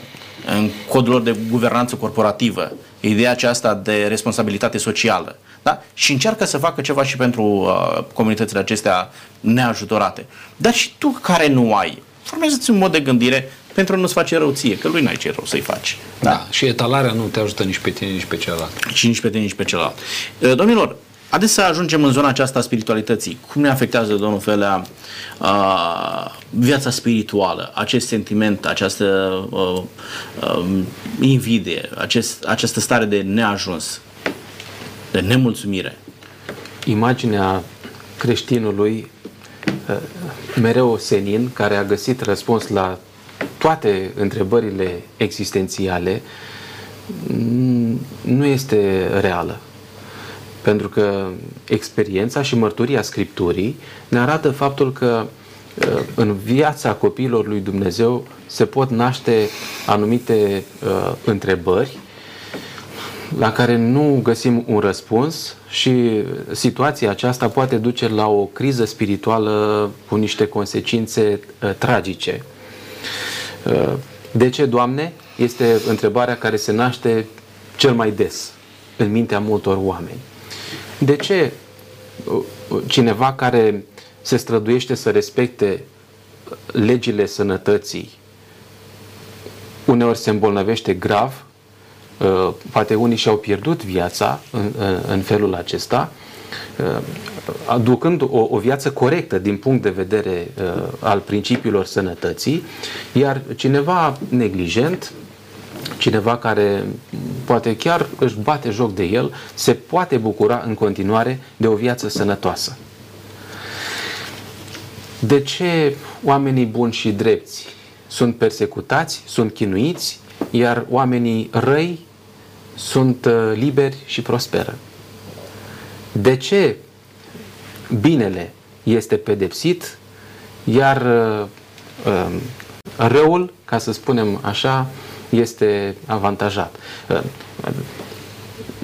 în codul lor de guvernanță corporativă ideea aceasta de responsabilitate socială. Da? Și încearcă să facă ceva și pentru uh, comunitățile acestea neajutorate. Dar și tu care nu ai, formează-ți un mod de gândire pentru a nu-ți face rău ție, că lui n-ai ce rău să-i faci. Da. da. Și etalarea nu te ajută nici pe tine, nici pe celălalt. Și nici pe tine, nici pe celălalt. Uh, Domnilor, adesea ajungem în zona aceasta a spiritualității. Cum ne afectează, domnul Felea, uh, viața spirituală, acest sentiment, această uh, uh, invidie, acest, această stare de neajuns, de nemulțumire? imaginea creștinului uh, mereu senin, care a găsit răspuns la toate întrebările existențiale, n- nu este reală. Pentru că experiența și mărturia Scripturii ne arată faptul că uh, în viața copiilor lui Dumnezeu se pot naște anumite uh, întrebări la care nu găsim un răspuns și situația aceasta poate duce la o criză spirituală cu niște consecințe uh, tragice. Uh, de ce, Doamne? Este întrebarea care se naște cel mai des în mintea multor oameni. De ce uh, cineva care se străduiește să respecte legile sănătății uneori se îmbolnăvește grav, uh, poate unii și-au pierdut viața în, în, în felul acesta, uh, aducând o, o viață corectă din punct de vedere uh, al principiilor sănătății, iar cineva neglijent, cineva care poate chiar își bate joc de el, se poate bucura în continuare de o viață sănătoasă. De ce oamenii buni și drepți sunt persecutați, sunt chinuiți, iar oamenii răi sunt uh, liberi și prosperă? De ce binele este pedepsit, iar uh, uh, răul, ca să spunem așa, este avantajat? Uh,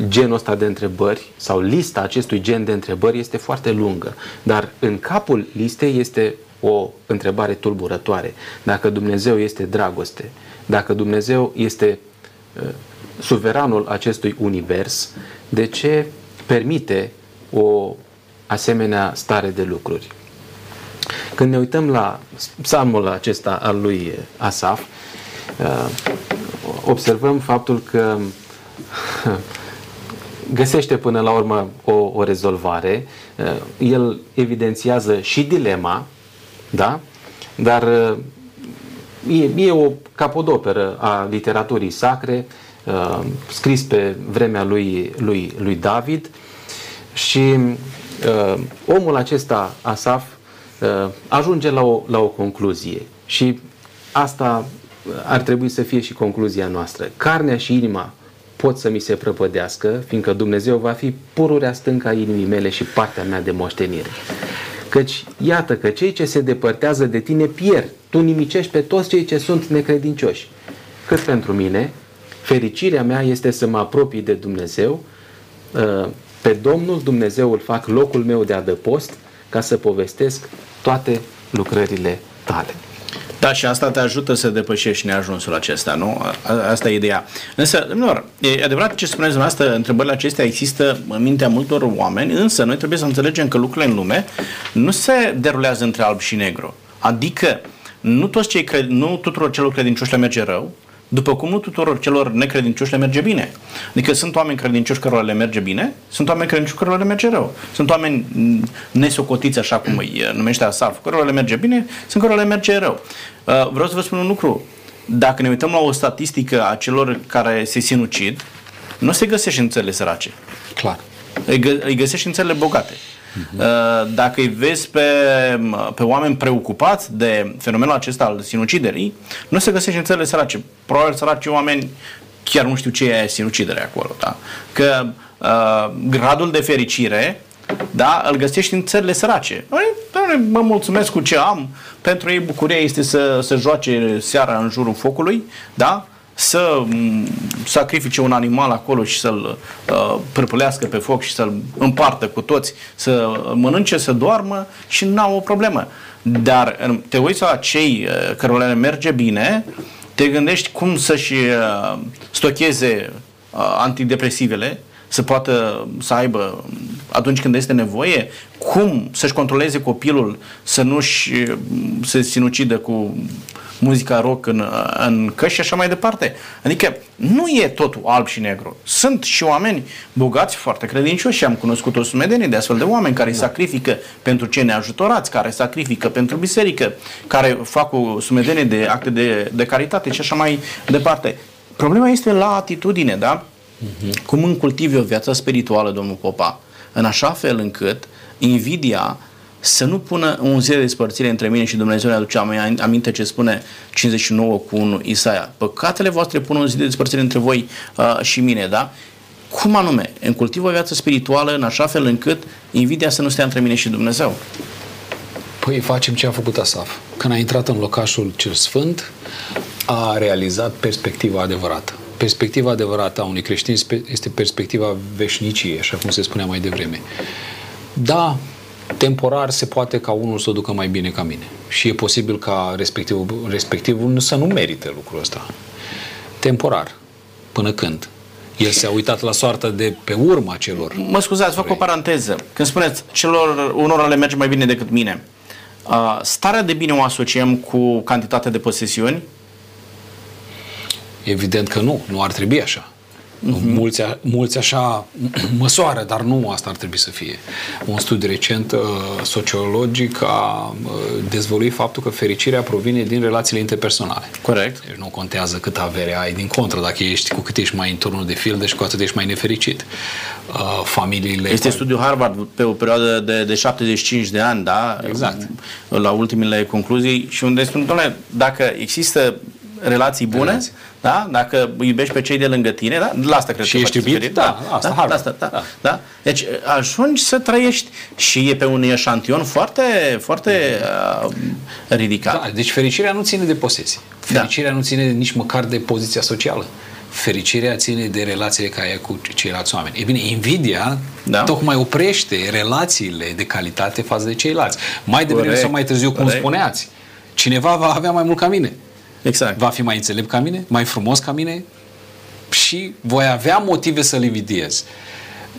genul ăsta de întrebări sau lista acestui gen de întrebări este foarte lungă, dar în capul listei este o întrebare tulburătoare. Dacă Dumnezeu este dragoste, dacă Dumnezeu este uh, suveranul acestui univers, de ce permite o asemenea stare de lucruri? Când ne uităm la psalmul acesta al lui Asaf, uh, observăm faptul că găsește până la urmă o, o rezolvare. Uh, El evidențiază și dilema, da? dar uh, e, e o capodoperă a literaturii sacre, uh, scris pe vremea lui, lui, lui David și uh, omul acesta, Asaf, uh, ajunge la o, la o concluzie și asta ar trebui să fie și concluzia noastră. Carnea și inima pot să mi se prăpădească, fiindcă Dumnezeu va fi pururea stânca inimii mele și partea mea de moștenire. Căci iată că cei ce se depărtează de tine pierd. Tu nimicești pe toți cei ce sunt necredincioși. Cât pentru mine, fericirea mea este să mă apropii de Dumnezeu, uh, pe Domnul Dumnezeu îl fac locul meu de adăpost ca să povestesc toate lucrările tale. Da, și asta te ajută să depășești neajunsul acesta, nu? Asta e ideea. Însă, domnilor, e adevărat ce spuneți dumneavoastră, întrebările acestea există în mintea multor oameni, însă noi trebuie să înțelegem că lucrurile în lume nu se derulează între alb și negru. Adică, nu, toți cei cred, nu tuturor celor credincioși le merge rău, după cum nu tuturor celor necredincioși le merge bine. Adică sunt oameni credincioși cărora le merge bine, sunt oameni credincioși cărora le merge rău. Sunt oameni nesocotiți, așa cum îi numește Asaf, cărora le merge bine, sunt cărora le merge rău. Uh, vreau să vă spun un lucru. Dacă ne uităm la o statistică a celor care se sinucid, nu se găsește în țările sărace. Clar. Îi, gă, îi găsești în țările bogate. Uh-huh. Dacă îi vezi pe, pe oameni preocupați de fenomenul acesta al sinuciderii, nu se găsește în țările sărace. Probabil săraci oameni chiar nu știu ce e sinucidere acolo. Da? Că uh, gradul de fericire da, îl găsești în țările sărace. Doamne, mă mulțumesc cu ce am, pentru ei bucuria este să, să joace seara în jurul focului, da? Să sacrifice un animal acolo și să-l uh, prăpălească pe foc și să-l împartă cu toți, să mănânce, să doarmă și n-au o problemă. Dar te uiți la cei uh, care le merge bine, te gândești cum să-și uh, stocheze uh, antidepresivele, să poată să aibă atunci când este nevoie, cum să-și controleze copilul să nu-și se sinucidă cu muzica rock în, în căști și așa mai departe. Adică nu e totul alb și negru. Sunt și oameni bogați, foarte credincioși și am cunoscut o sumedenie de astfel de oameni care da. sacrifică pentru cei neajutorați, care sacrifică pentru biserică, care fac o sumedenie de acte de, de caritate și așa mai departe. Problema este la atitudine, da? Uh-huh. Cum îmi cultivi o viață spirituală, domnul Popa, în așa fel încât invidia să nu pună un zi de despărțire între mine și Dumnezeu. Ne aduce aminte ce spune 59 cu 1 Isaia. Păcatele voastre pun un zi de despărțire între voi uh, și mine, da? Cum anume? În cultiv o viață spirituală în așa fel încât invidia să nu stea între mine și Dumnezeu. Păi facem ce a făcut Asaf. Când a intrat în locașul cel sfânt, a realizat perspectiva adevărată. Perspectiva adevărată a unui creștin este perspectiva veșniciei, așa cum se spunea mai devreme. Da, temporar se poate ca unul să o ducă mai bine ca mine. Și e posibil ca respectivul, respectivul să nu merite lucrul ăsta. Temporar. Până când? El s-a uitat la soarta de pe urma celor. Mă scuzați, fac o paranteză. Când spuneți celor unora le merge mai bine decât mine, uh, starea de bine o asociem cu cantitatea de posesiuni? Evident că nu. Nu ar trebui așa. Uh-huh. Mulți, mulți așa măsoară, dar nu asta ar trebui să fie. Un studiu recent uh, sociologic a uh, dezvăluit faptul că fericirea provine din relațiile interpersonale. Corect. Deci nu contează cât avere ai din contră, dacă ești cu cât ești mai în turnul de filde și cu atât ești mai nefericit. Uh, familiile... Este studiul Harvard pe o perioadă de, de 75 de ani, da? Exact. La ultimele concluzii și unde spun, doamne, dacă există relații bune, relații. Da? Dacă iubești pe cei de lângă tine, da? la asta cred și că ești iubit, da, da, asta, da, asta, da, da. da. Deci ajungi să trăiești și e pe un eșantion foarte, foarte uh, ridicat. Da, deci fericirea nu ține de posesie. Da. Fericirea da. nu ține nici măcar de poziția socială. Fericirea ține de relațiile care ai cu ceilalți oameni. E bine, invidia da. tocmai oprește relațiile de calitate față de ceilalți. Mai devreme sau mai târziu, cum Corect. spuneați, cineva va avea mai mult ca mine. Exact. Va fi mai înțelept ca mine, mai frumos ca mine și voi avea motive să-l invidiez.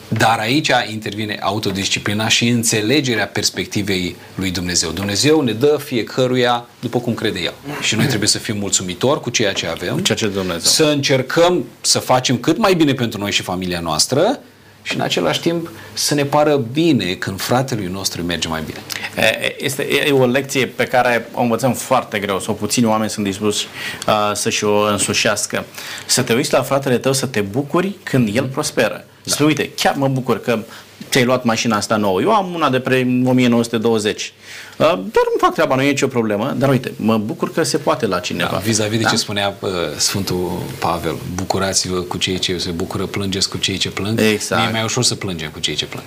Dar aici intervine autodisciplina și înțelegerea perspectivei lui Dumnezeu. Dumnezeu ne dă fiecăruia după cum crede El. Și noi trebuie să fim mulțumitori cu ceea ce avem. Ceea ce Dumnezeu. Să încercăm să facem cât mai bine pentru noi și familia noastră și în același timp să ne pară bine când fratelui nostru merge mai bine. Este e o lecție pe care o învățăm foarte greu, sau puțini oameni sunt dispuși uh, să-și o însușească. Să te uiți la fratele tău să te bucuri când el prosperă. Da. Să uite, chiar mă bucur că ți-ai luat mașina asta nouă. Eu am una de pre 1920. Uh, Dar nu fac treaba, nu e nicio problemă. Dar uite, mă bucur că se poate la cineva. Da, vis-a-vis de ce spunea uh, Sfântul Pavel, bucurați-vă cu cei ce se bucură, plângeți cu cei ce plâng. Exact. Mi-e mai ușor să plângem cu cei ce plâng.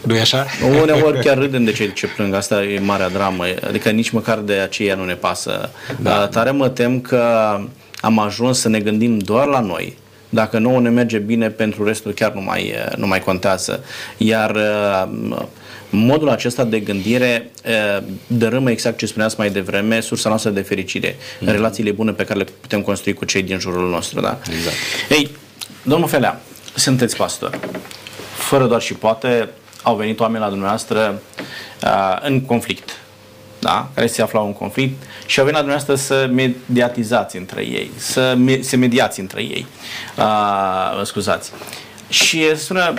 nu e așa? Uneori chiar râdem de cei ce plâng, asta e marea dramă, adică nici măcar de aceea nu ne pasă. Da. Tare mă tem că am ajuns să ne gândim doar la noi. Dacă nouă ne merge bine, pentru restul chiar nu mai, nu mai contează. Iar uh, modul acesta de gândire uh, dărâmă exact ce spuneați mai devreme, sursa noastră de fericire, mm. relațiile bune pe care le putem construi cu cei din jurul nostru. Da? Exact. Ei, domnul Felea, sunteți pastor. Fără doar și poate, au venit oameni la dumneavoastră uh, în conflict, da? care se aflau în conflict și au venit la dumneavoastră să mediatizați între ei, să me- se mediați între ei. Uh, scuzați. Și sună,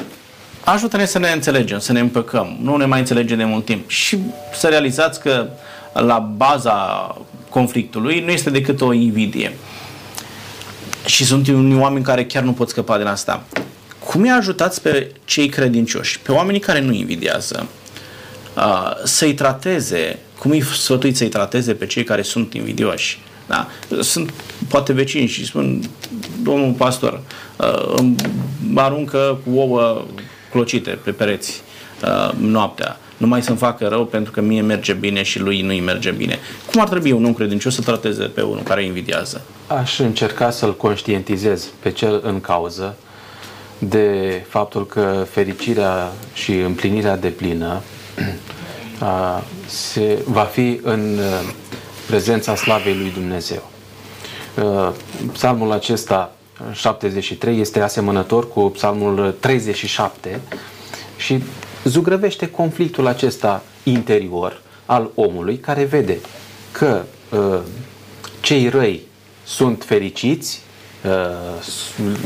ajută-ne să ne înțelegem, să ne împăcăm, nu ne mai înțelegem de mult timp și să realizați că la baza conflictului nu este decât o invidie. Și sunt unii oameni care chiar nu pot scăpa din asta. Cum îi ajutați pe cei credincioși, pe oamenii care nu invidiază, uh, să-i trateze, cum îi sfătuiți să-i trateze pe cei care sunt invidioși? Da? Sunt poate vecini și spun, domnul pastor, uh, îmi aruncă cu ouă clocite pe pereți uh, noaptea. Nu mai să-mi facă rău pentru că mie merge bine și lui nu-i merge bine. Cum ar trebui un om credincios să trateze pe unul care invidiază? Aș încerca să-l conștientizez pe cel în cauză de faptul că fericirea și împlinirea de plină a, se, va fi în uh, prezența slavei lui Dumnezeu. Uh, Psalmul acesta 73 este asemănător cu psalmul 37 și zugrăvește conflictul acesta interior al omului care vede că uh, cei răi sunt fericiți, uh,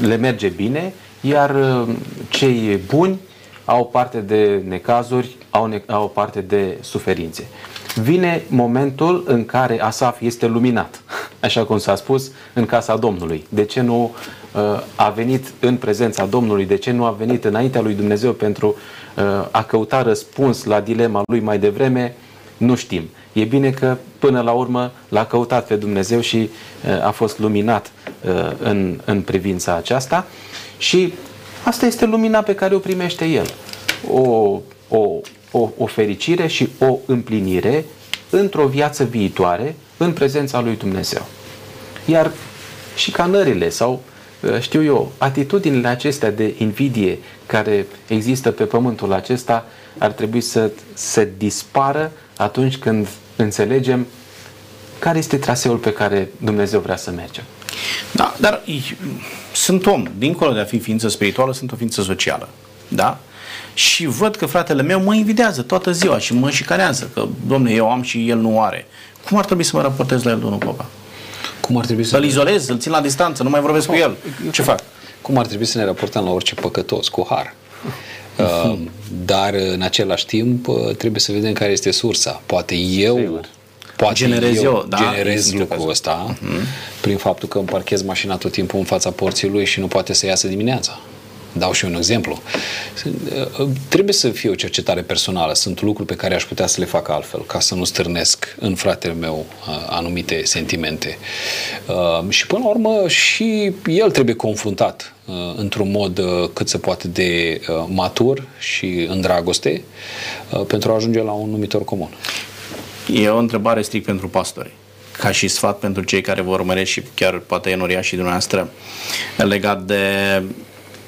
le merge bine, iar uh, cei buni au parte de necazuri, au, ne- au parte de suferințe. Vine momentul în care Asaf este luminat, așa cum s-a spus, în casa Domnului. De ce nu uh, a venit în prezența Domnului? De ce nu a venit înaintea lui Dumnezeu pentru uh, a căuta răspuns la dilema lui mai devreme? Nu știm. E bine că până la urmă l-a căutat pe Dumnezeu și uh, a fost luminat uh, în, în privința aceasta și asta este lumina pe care o primește el. O, o, o, o fericire și o împlinire într-o viață viitoare în prezența lui Dumnezeu. Iar șicanările sau, uh, știu eu, atitudinile acestea de invidie care există pe pământul acesta ar trebui să se dispară atunci când înțelegem care este traseul pe care Dumnezeu vrea să mergem. Da, dar i- sunt om. Dincolo de a fi ființă spirituală, sunt o ființă socială. Da? Și văd că fratele meu mă invidează toată ziua și mă șicanează că, domne, eu am și el nu are. Cum ar trebui să mă raportez la el, domnul Popa? Cum ar trebui să Să-l izolez, să-l țin la distanță, nu mai vorbesc cu el. Ce fac? cum ar trebui să ne raportăm la orice păcătos, cu har. Uh, dar în același timp uh, trebuie să vedem care este sursa. Poate eu Sigur. poate Generez eu, eu, da, generez există lucrul cazul. ăsta prin faptul că îmi parchez mașina tot timpul în fața porții lui și nu poate să iasă dimineața. Dau și eu un exemplu. Uh, Trebuie să fie o cercetare personală. Sunt lucruri pe care aș putea să le fac altfel, ca să nu stârnesc în fratele meu uh, anumite sentimente. Uh, Și până la urmă și el trebuie confruntat uh, într-un mod uh, cât se poate de uh, matur și în dragoste uh, pentru a ajunge la un numitor comun. E o întrebare strict pentru pastori. Ca și sfat pentru cei care vor urmărește și chiar poate enoria și dumneavoastră legat de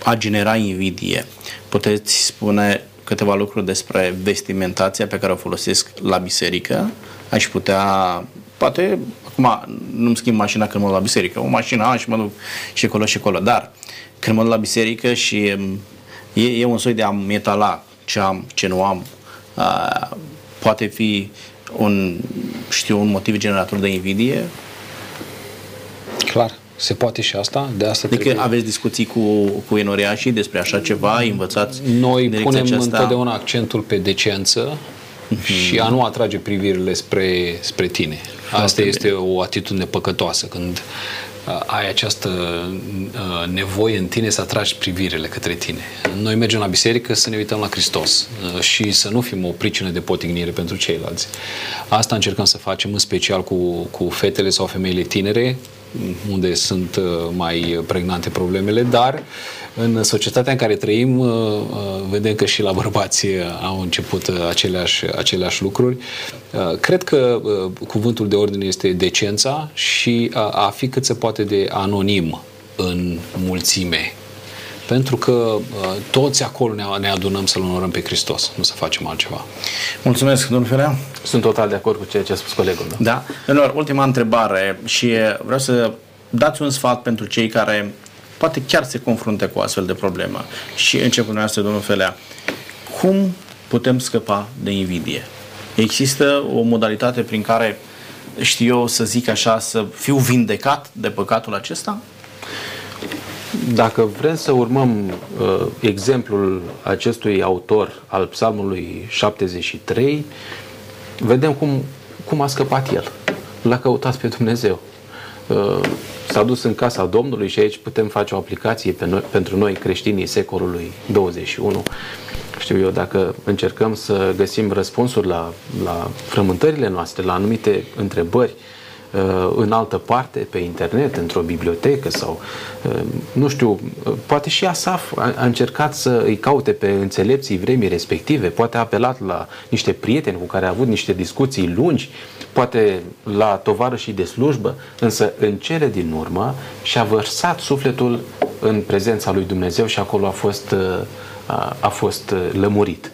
a genera invidie. Puteți spune câteva lucruri despre vestimentația pe care o folosesc la biserică? Aș putea, poate, acum nu-mi schimb mașina când mă duc la biserică, o mașină am și mă duc și acolo și acolo, dar când mă duc la biserică și um, e, e un soi de a metala ce am, ce nu am, a, poate fi un, știu, un motiv generator de invidie? Clar, se poate și asta, de asta Adică trebuie... aveți discuții cu, cu enoriașii despre așa ceva, îi învățați Noi în direcția punem aceasta? întotdeauna accentul pe decență și a nu atrage privirile spre, spre tine. Asta bine. este o atitudine păcătoasă. Când ai această uh, nevoie în tine să atragi privirile către tine. Noi mergem la biserică să ne uităm la Hristos uh, și să nu fim o pricină de potignire pentru ceilalți. Asta încercăm să facem în special cu, cu fetele sau femeile tinere, unde sunt uh, mai pregnante problemele, dar în societatea în care trăim uh, uh, vedem că și la bărbați au început aceleași, aceleași lucruri. Cred că cuvântul de ordine este decența și a fi cât se poate de anonim în mulțime. Pentru că toți acolo ne, ne adunăm să-L onorăm pe Hristos, nu să facem altceva. Mulțumesc, domnul Ferea. Sunt total de acord cu ceea ce a spus colegul meu. Da. Domnilor, ultima întrebare și vreau să dați un sfat pentru cei care poate chiar se confrunte cu astfel de problemă. Și încep cu noastră, domnul Felea. Cum putem scăpa de invidie? Există o modalitate prin care, știu eu, să zic așa, să fiu vindecat de păcatul acesta? Dacă vrem să urmăm uh, exemplul acestui autor al psalmului 73, vedem cum, cum a scăpat el. L-a căutat pe Dumnezeu. Uh, s-a dus în casa Domnului și aici putem face o aplicație pe noi, pentru noi creștinii secolului 21. Știu eu, dacă încercăm să găsim răspunsuri la, la frământările noastre, la anumite întrebări, uh, în altă parte, pe internet, într-o bibliotecă sau, uh, nu știu, poate și Asaf a, a încercat să îi caute pe înțelepții vremii respective, poate a apelat la niște prieteni cu care a avut niște discuții lungi, poate la tovarășii de slujbă, însă în cele din urmă și-a vărsat sufletul în prezența lui Dumnezeu și acolo a fost, a, a fost lămurit.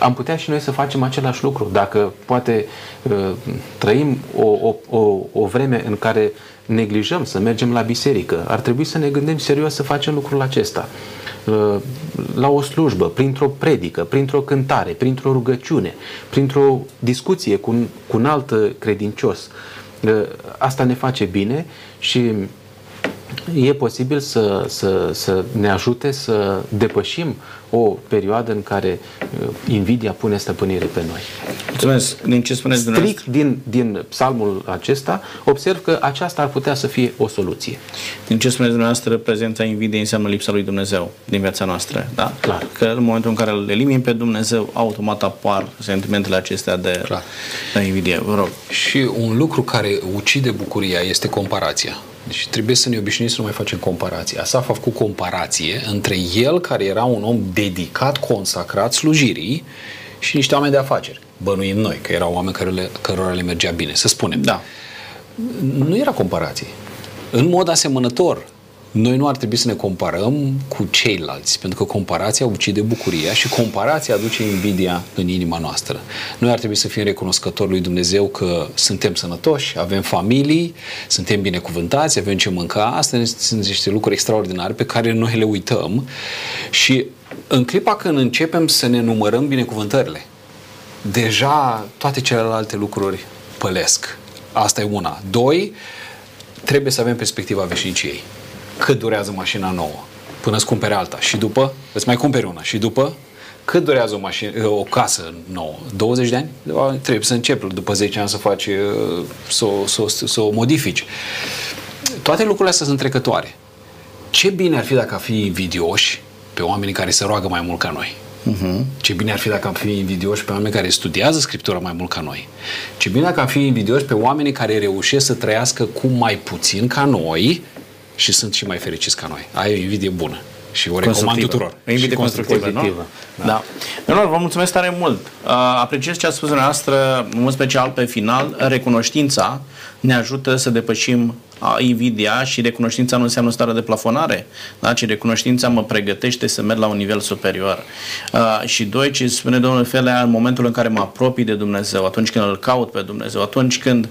Am putea și noi să facem același lucru. Dacă poate trăim o, o, o, o vreme în care neglijăm să mergem la biserică, ar trebui să ne gândim serios să facem lucrul acesta la o slujbă, printr-o predică, printr-o cântare, printr-o rugăciune, printr-o discuție cu un, cu un alt credincios. Asta ne face bine și e posibil să, să, să ne ajute să depășim o perioadă în care uh, invidia pune stăpânire pe noi. Mulțumesc. Din ce spuneți Strict din, din psalmul acesta, observ că aceasta ar putea să fie o soluție. Din ce spuneți dumneavoastră, prezența invidiei înseamnă lipsa lui Dumnezeu din viața noastră. Da? Clar. Că în momentul în care îl elimini pe Dumnezeu, automat apar sentimentele acestea de, Clar. de invidie. Vă rog. Și un lucru care ucide bucuria este comparația. Deci trebuie să ne obișnuim să nu mai facem comparații. Asta a făcut comparație între el, care era un om dedicat, consacrat slujirii, și niște oameni de afaceri. Bănuim noi că erau oameni care le, cărora le mergea bine, să spunem. Da. Nu era comparație. În mod asemănător, noi nu ar trebui să ne comparăm cu ceilalți, pentru că comparația ucide bucuria și comparația aduce invidia în inima noastră. Noi ar trebui să fim recunoscători lui Dumnezeu că suntem sănătoși, avem familii, suntem binecuvântați, avem ce mânca. Astea sunt niște lucruri extraordinare pe care noi le uităm și în clipa când începem să ne numărăm binecuvântările, deja toate celelalte lucruri pălesc. Asta e una. Doi, trebuie să avem perspectiva veșniciei cât durează mașina nouă până îți cumpere alta și după îți mai cumperi una și după cât durează o, mașină, o casă nouă? 20 de ani? Trebuie să începi după 10 ani să faci, să, să, să, să o modifici. Toate lucrurile astea sunt trecătoare. Ce bine ar fi dacă ar fi invidioși pe oamenii care se roagă mai mult ca noi. Uh-huh. Ce bine ar fi dacă am fi invidioși pe oameni care studiază Scriptura mai mult ca noi. Ce bine dacă am fi invidioși pe oamenii care reușesc să trăiască cu mai puțin ca noi și sunt și mai fericiți ca noi. Ai o invidie bună și o recomand tuturor. O invidie constructivă, constructivă nu? Da. da. vă mulțumesc tare mult. Uh, apreciez ce a spus dumneavoastră, în special pe final, recunoștința ne ajută să depășim invidia și recunoștința nu înseamnă stare de plafonare, da? ci recunoștința mă pregătește să merg la un nivel superior. Uh, și doi, ce spune Domnul Felea, în momentul în care mă apropii de Dumnezeu, atunci când îl caut pe Dumnezeu, atunci când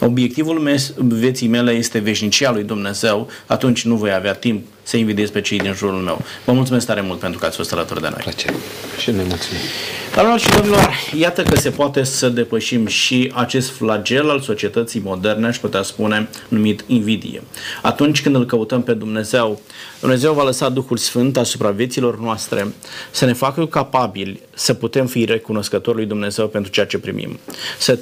obiectivul mes- vieții mele este veșnicia lui Dumnezeu, atunci nu voi avea timp să invidiez pe cei din jurul meu. Vă mulțumesc tare mult pentru că ați fost alături de noi. Plăcere. Și ne mulțumim. Doamnelor și domnilor, iată că se poate să depășim și acest flagel al societății moderne, aș putea spune, numit invidie. Atunci când îl căutăm pe Dumnezeu, Dumnezeu va lăsa Duhul Sfânt asupra vieților noastre să ne facă capabili să putem fi recunoscători lui Dumnezeu pentru ceea ce primim. Să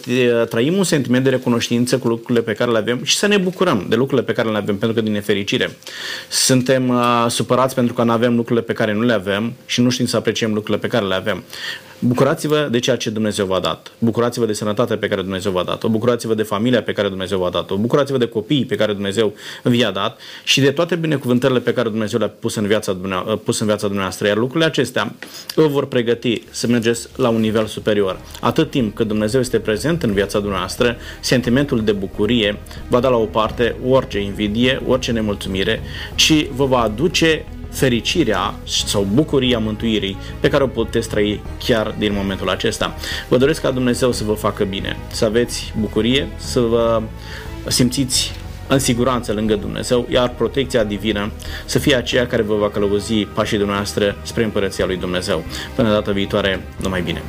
trăim un sentiment de recunoștință cu lucrurile pe care le avem și să ne bucurăm de lucrurile pe care le avem, pentru că din nefericire suntem uh, supărați pentru că nu avem lucrurile pe care nu le avem și nu știm să apreciem lucrurile pe care le avem. Bucurați-vă de ceea ce Dumnezeu v-a dat. Bucurați-vă de sănătatea pe care Dumnezeu v-a dat-o. Bucurați-vă de familia pe care Dumnezeu v-a dat-o. Bucurați-vă de copiii pe care Dumnezeu vi-a dat și de toate binecuvântările pe care Dumnezeu le-a pus în viața, pus în viața dumneavoastră. Iar lucrurile acestea îl vor pregăti să mergeți la un nivel superior. Atât timp cât Dumnezeu este prezent în viața dumneavoastră, sentimentul de bucurie va da la o parte orice invidie, orice nemulțumire, ci vă va aduce fericirea sau bucuria mântuirii pe care o puteți trăi chiar din momentul acesta. Vă doresc ca Dumnezeu să vă facă bine, să aveți bucurie, să vă simțiți în siguranță lângă Dumnezeu, iar protecția divină să fie aceea care vă va călăuzi pașii dumneavoastră spre împărăția lui Dumnezeu. Până data viitoare, numai bine!